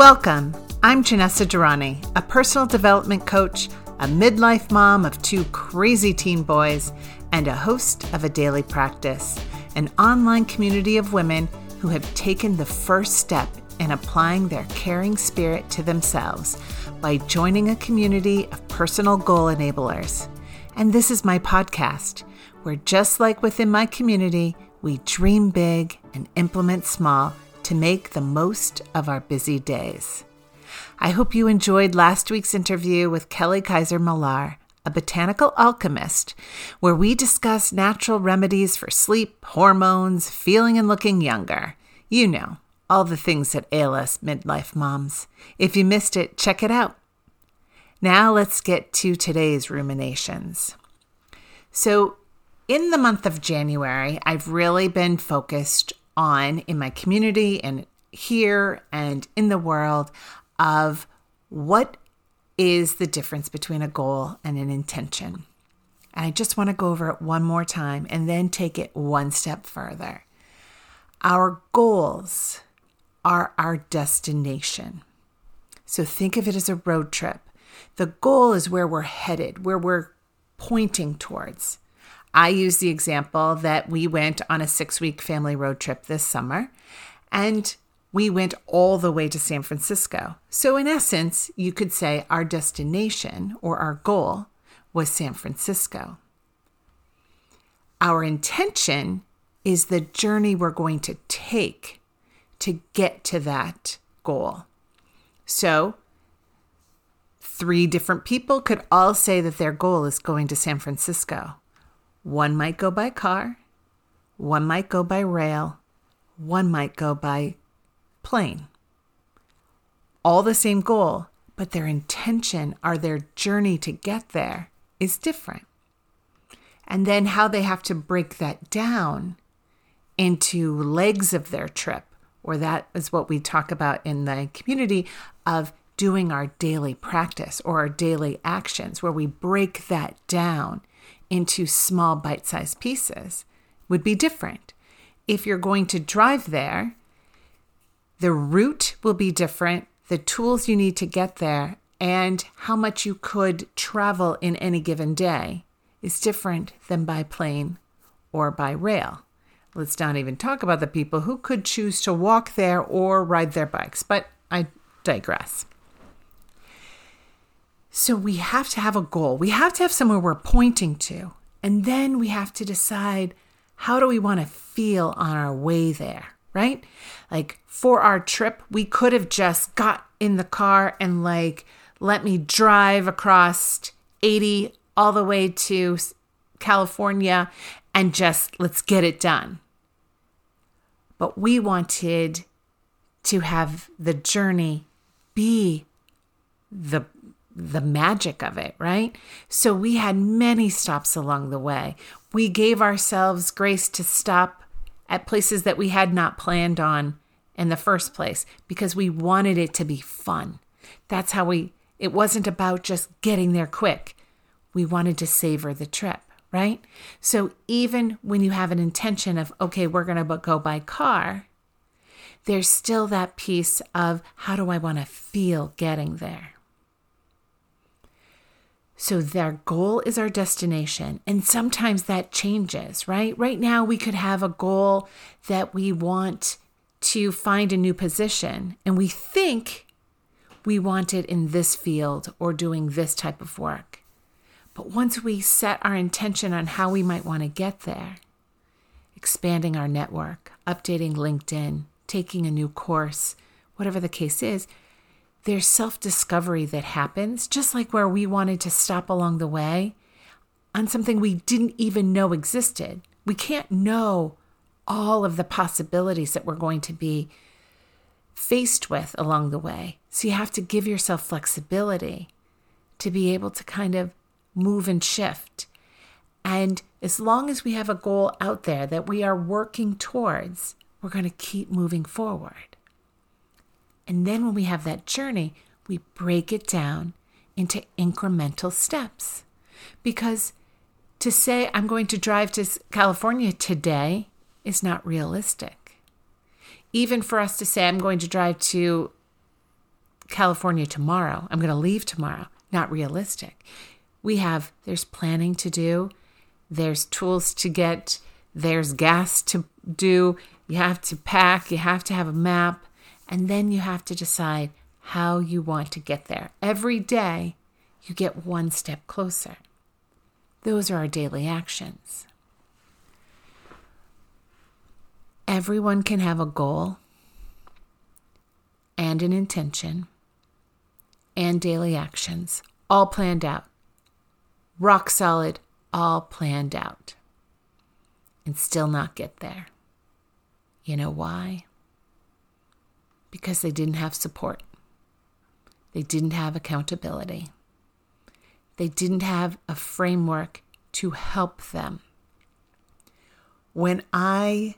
Welcome. I'm Janessa Durrani, a personal development coach, a midlife mom of two crazy teen boys, and a host of a daily practice, an online community of women who have taken the first step in applying their caring spirit to themselves by joining a community of personal goal enablers. And this is my podcast, where just like within my community, we dream big and implement small to make the most of our busy days. I hope you enjoyed last week's interview with Kelly Kaiser Millar, a botanical alchemist, where we discuss natural remedies for sleep, hormones, feeling and looking younger. You know, all the things that ail us midlife moms. If you missed it, check it out. Now let's get to today's ruminations. So, in the month of January, I've really been focused on in my community and here and in the world of what is the difference between a goal and an intention. And I just want to go over it one more time and then take it one step further. Our goals are our destination. So think of it as a road trip. The goal is where we're headed, where we're pointing towards. I use the example that we went on a six week family road trip this summer and we went all the way to San Francisco. So, in essence, you could say our destination or our goal was San Francisco. Our intention is the journey we're going to take to get to that goal. So, three different people could all say that their goal is going to San Francisco. One might go by car, one might go by rail, one might go by plane. All the same goal, but their intention or their journey to get there is different. And then how they have to break that down into legs of their trip, or that is what we talk about in the community of doing our daily practice or our daily actions, where we break that down into small bite sized pieces would be different. If you're going to drive there, the route will be different, the tools you need to get there, and how much you could travel in any given day is different than by plane or by rail. Let's not even talk about the people who could choose to walk there or ride their bikes, but I digress. So we have to have a goal. We have to have somewhere we're pointing to. And then we have to decide how do we want to feel on our way there, right? Like for our trip, we could have just got in the car and like let me drive across 80 all the way to California and just let's get it done. But we wanted to have the journey be the the magic of it, right? So we had many stops along the way. We gave ourselves grace to stop at places that we had not planned on in the first place because we wanted it to be fun. That's how we, it wasn't about just getting there quick. We wanted to savor the trip, right? So even when you have an intention of, okay, we're going to go by car, there's still that piece of how do I want to feel getting there? So their goal is our destination. And sometimes that changes, right? Right now, we could have a goal that we want to find a new position, and we think we want it in this field or doing this type of work. But once we set our intention on how we might want to get there, expanding our network, updating LinkedIn, taking a new course, whatever the case is, there's self discovery that happens, just like where we wanted to stop along the way on something we didn't even know existed. We can't know all of the possibilities that we're going to be faced with along the way. So you have to give yourself flexibility to be able to kind of move and shift. And as long as we have a goal out there that we are working towards, we're going to keep moving forward. And then when we have that journey, we break it down into incremental steps. Because to say I'm going to drive to California today is not realistic. Even for us to say I'm going to drive to California tomorrow. I'm going to leave tomorrow. Not realistic. We have, there's planning to do, there's tools to get, there's gas to do. You have to pack, you have to have a map, and then you have to decide how you want to get there. Every day, you get one step closer. Those are our daily actions. Everyone can have a goal and an intention and daily actions, all planned out. Rock solid, all planned out. And still not get there. You know why? Because they didn't have support. They didn't have accountability. They didn't have a framework to help them. When I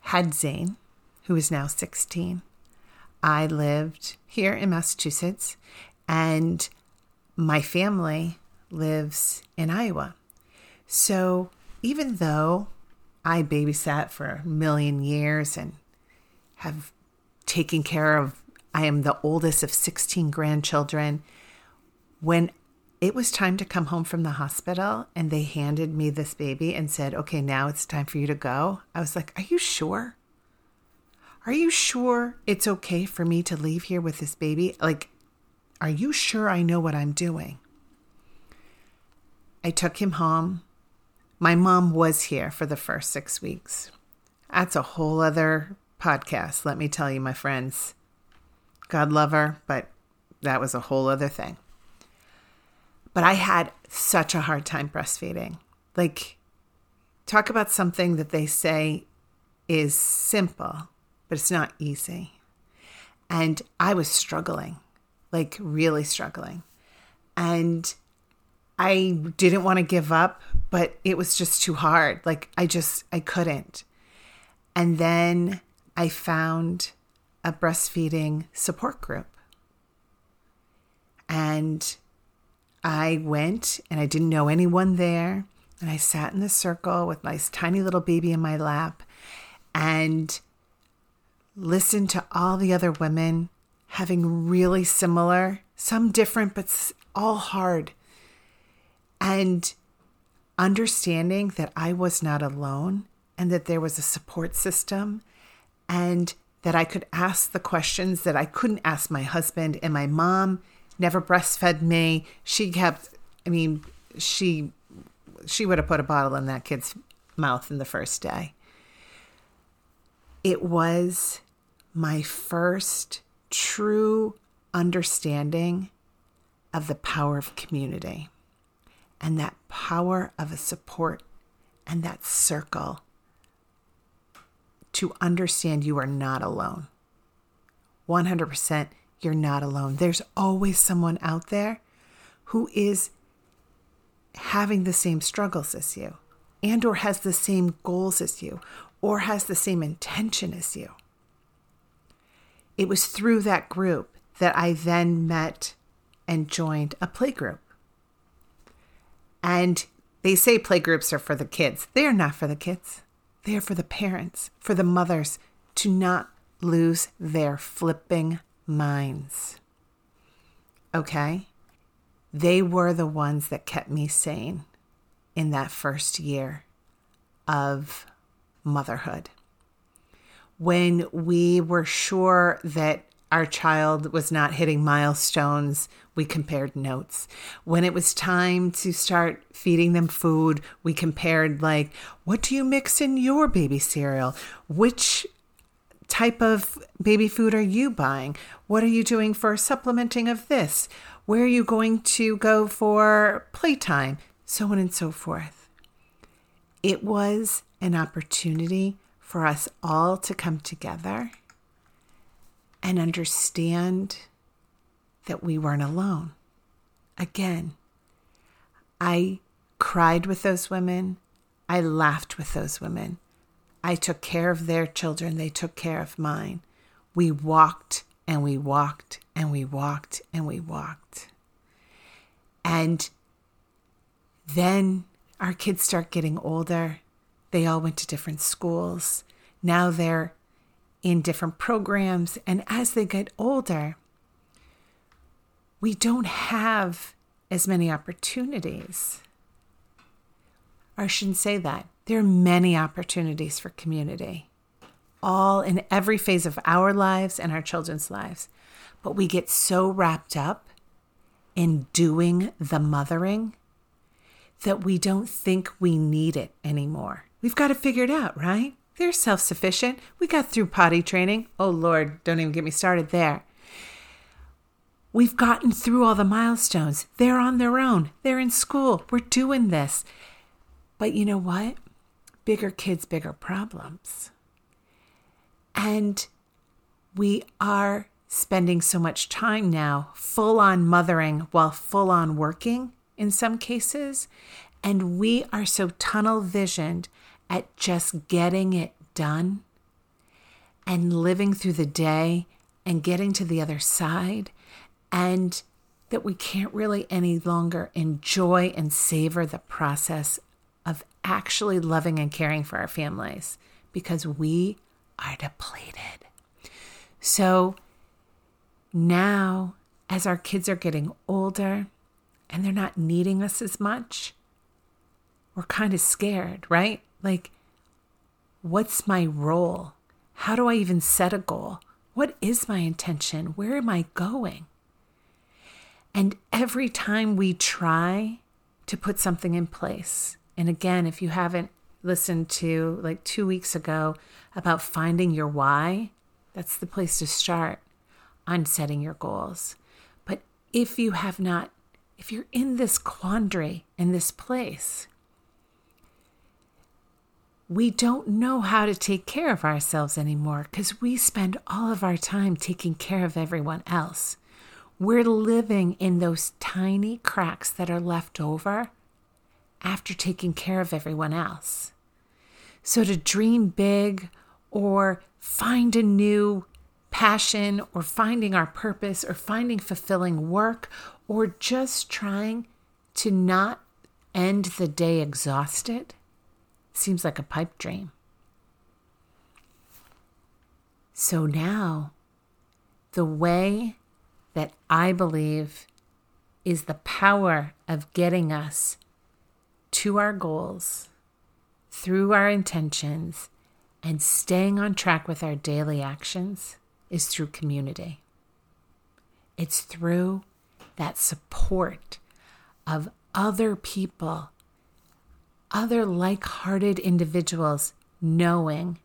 had Zane, who is now 16, I lived here in Massachusetts and my family lives in Iowa. So even though I babysat for a million years and have taken care of, I am the oldest of 16 grandchildren. When it was time to come home from the hospital and they handed me this baby and said, okay, now it's time for you to go, I was like, are you sure? Are you sure it's okay for me to leave here with this baby? Like, are you sure I know what I'm doing? I took him home. My mom was here for the first six weeks. That's a whole other podcast, let me tell you, my friends. God love her, but that was a whole other thing. But I had such a hard time breastfeeding. Like, talk about something that they say is simple, but it's not easy. And I was struggling like really struggling. And I didn't want to give up, but it was just too hard. Like I just, I couldn't. And then I found a breastfeeding support group. And I went and I didn't know anyone there. And I sat in the circle with my tiny little baby in my lap and listened to all the other women having really similar, some different, but all hard. And understanding that I was not alone and that there was a support system and that I could ask the questions that I couldn't ask my husband and my mom never breastfed me. She kept I mean, she she would have put a bottle in that kid's mouth in the first day. It was my first true understanding of the power of community and that power of a support and that circle to understand you are not alone. 100% you're not alone. There's always someone out there who is having the same struggles as you and or has the same goals as you or has the same intention as you. It was through that group that I then met and joined a playgroup. And they say playgroups are for the kids. They are not for the kids. They are for the parents, for the mothers to not lose their flipping minds. Okay? They were the ones that kept me sane in that first year of motherhood when we were sure that our child was not hitting milestones, we compared notes. When it was time to start feeding them food, we compared, like, what do you mix in your baby cereal? Which type of baby food are you buying? What are you doing for supplementing of this? Where are you going to go for playtime? So on and so forth. It was an opportunity for us all to come together and understand that we weren't alone. Again, I cried with those women. I laughed with those women. I took care of their children. They took care of mine. We walked and we walked and we walked and we walked. And then our kids start getting older they all went to different schools. Now they're in different programs. And as they get older, we don't have as many opportunities. Or I shouldn't say that. There are many opportunities for community, all in every phase of our lives and our children's lives. But we get so wrapped up in doing the mothering that we don't think we need it anymore. We've got to figure it out, right? They're self sufficient. We got through potty training. Oh, Lord, don't even get me started there. We've gotten through all the milestones. They're on their own. They're in school. We're doing this. But you know what? Bigger kids, bigger problems. And we are spending so much time now full on mothering while full on working in some cases. And we are so tunnel visioned at just getting it done and living through the day and getting to the other side, and that we can't really any longer enjoy and savor the process of actually loving and caring for our families because we are depleted. So now, as our kids are getting older and they're not needing us as much, we're kind of scared, right? Like, what's my role? How do I even set a goal? What is my intention? Where am I going? And every time we try to put something in place, and again, if you haven't listened to like two weeks ago about finding your why, that's the place to start on setting your goals. But if you have not, if you're in this quandary, in this place, we don't know how to take care of ourselves anymore because we spend all of our time taking care of everyone else. We're living in those tiny cracks that are left over after taking care of everyone else. So, to dream big or find a new passion or finding our purpose or finding fulfilling work or just trying to not end the day exhausted seems like a pipe dream. So now, the way that I believe is the power of getting us to our goals through our intentions and staying on track with our daily actions is through community. It's through that support of other people, other like hearted individuals, knowing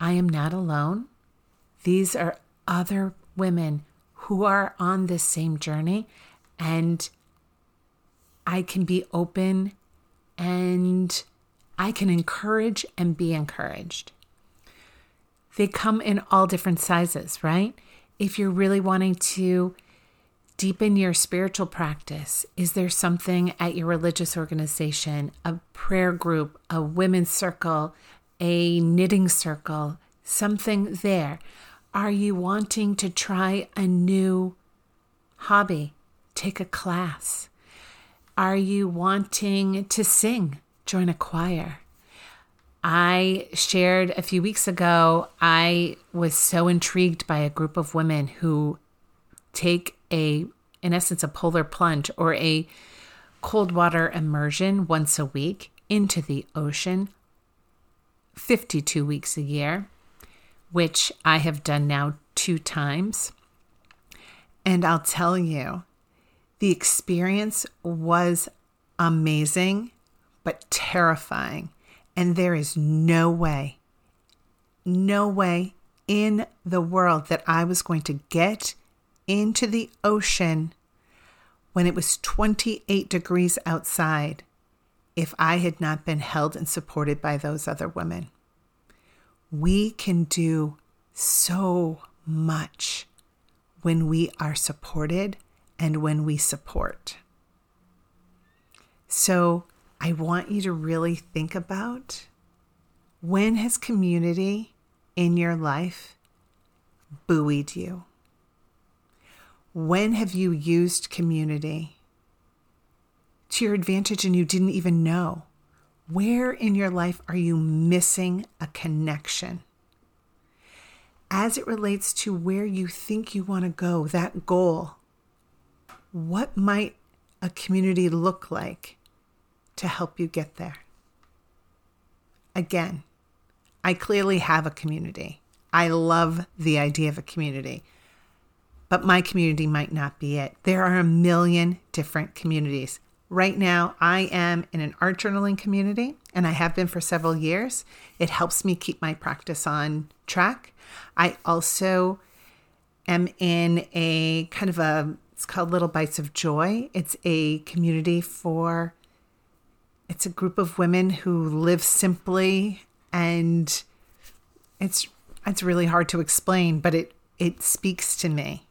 I am not alone. These are other women who are on this same journey, and I can be open and I can encourage and be encouraged. They come in all different sizes, right? If you're really wanting to deepen your spiritual practice, is there something at your religious organization, a prayer group, a women's circle, a knitting circle, something there? Are you wanting to try a new hobby? Take a class? Are you wanting to sing? Join a choir. I shared a few weeks ago, I was so intrigued by a group of women who take a, in essence, a polar plunge or a cold water immersion once a week into the ocean, 52 weeks a year, which I have done now two times. And I'll tell you, the experience was amazing, but terrifying. And there is no way, no way in the world that I was going to get into the ocean when it was 28 degrees outside if I had not been held and supported by those other women. We can do so much when we are supported and when we support. So I want you to really think about when has community in your life buoyed you? When have you used community to your advantage and you didn't even know? Where in your life are you missing a connection? As it relates to where you think you want to go, that goal, what might a community look like to help you get there? Again, I clearly have a community. I love the idea of a community, but my community might not be it. There are a million different communities. Right now, I am in an art journaling community, and I have been for several years. It helps me keep my practice on track. I also am in a kind of a, it's called Little Bites of Joy. It's a community for, it's a group of women who live simply, and it's it's really hard to explain, but it it speaks to me.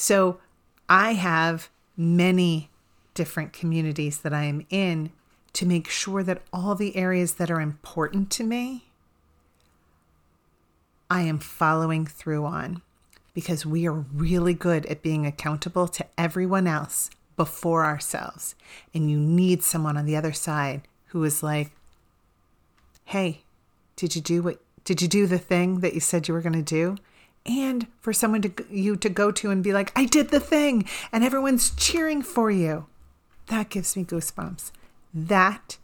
So I have many different communities that I am in to make sure that all the areas that are important to me, I am following through on because we are really good at being accountable to everyone else before ourselves. And you need someone on the other side who is like, hey, did you do what? Did you do the thing that you said you were going to do? And for someone to you to go to and be like, I did the thing, and everyone's cheering for you. That gives me goosebumps. That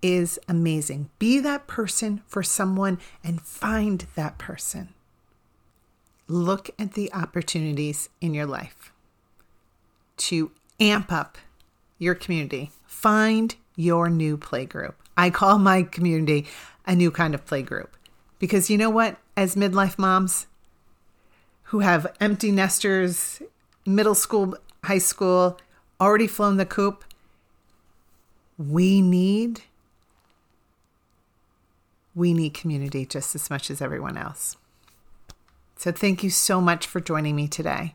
is amazing. Be that person for someone and find that person. Look at the opportunities in your life to amp up your community. Find your new playgroup. I call my community a new kind of playgroup because you know what? As midlife moms who have empty nesters, middle school, high school, already flown the coop, we need we need community just as much as everyone else. So thank you so much for joining me today.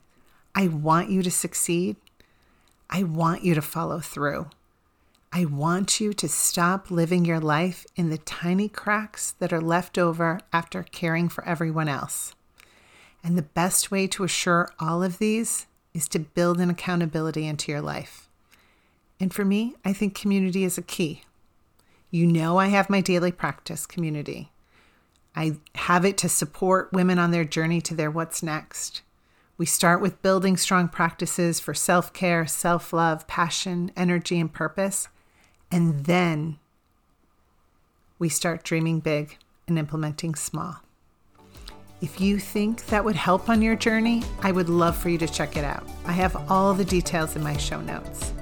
I want you to succeed. I want you to follow through. I want you to stop living your life in the tiny cracks that are left over after caring for everyone else. And the best way to assure all of these is to build an accountability into your life. And for me, I think community is a key. You know, I have my daily practice community. I have it to support women on their journey to their what's next. We start with building strong practices for self care, self love, passion, energy, and purpose. And then we start dreaming big and implementing small. If you think that would help on your journey, I would love for you to check it out. I have all the details in my show notes.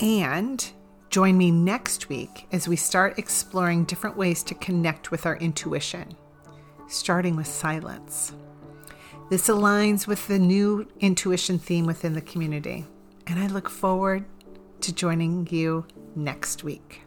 And join me next week as we start exploring different ways to connect with our intuition, starting with silence. This aligns with the new intuition theme within the community, and I look forward to joining you next week.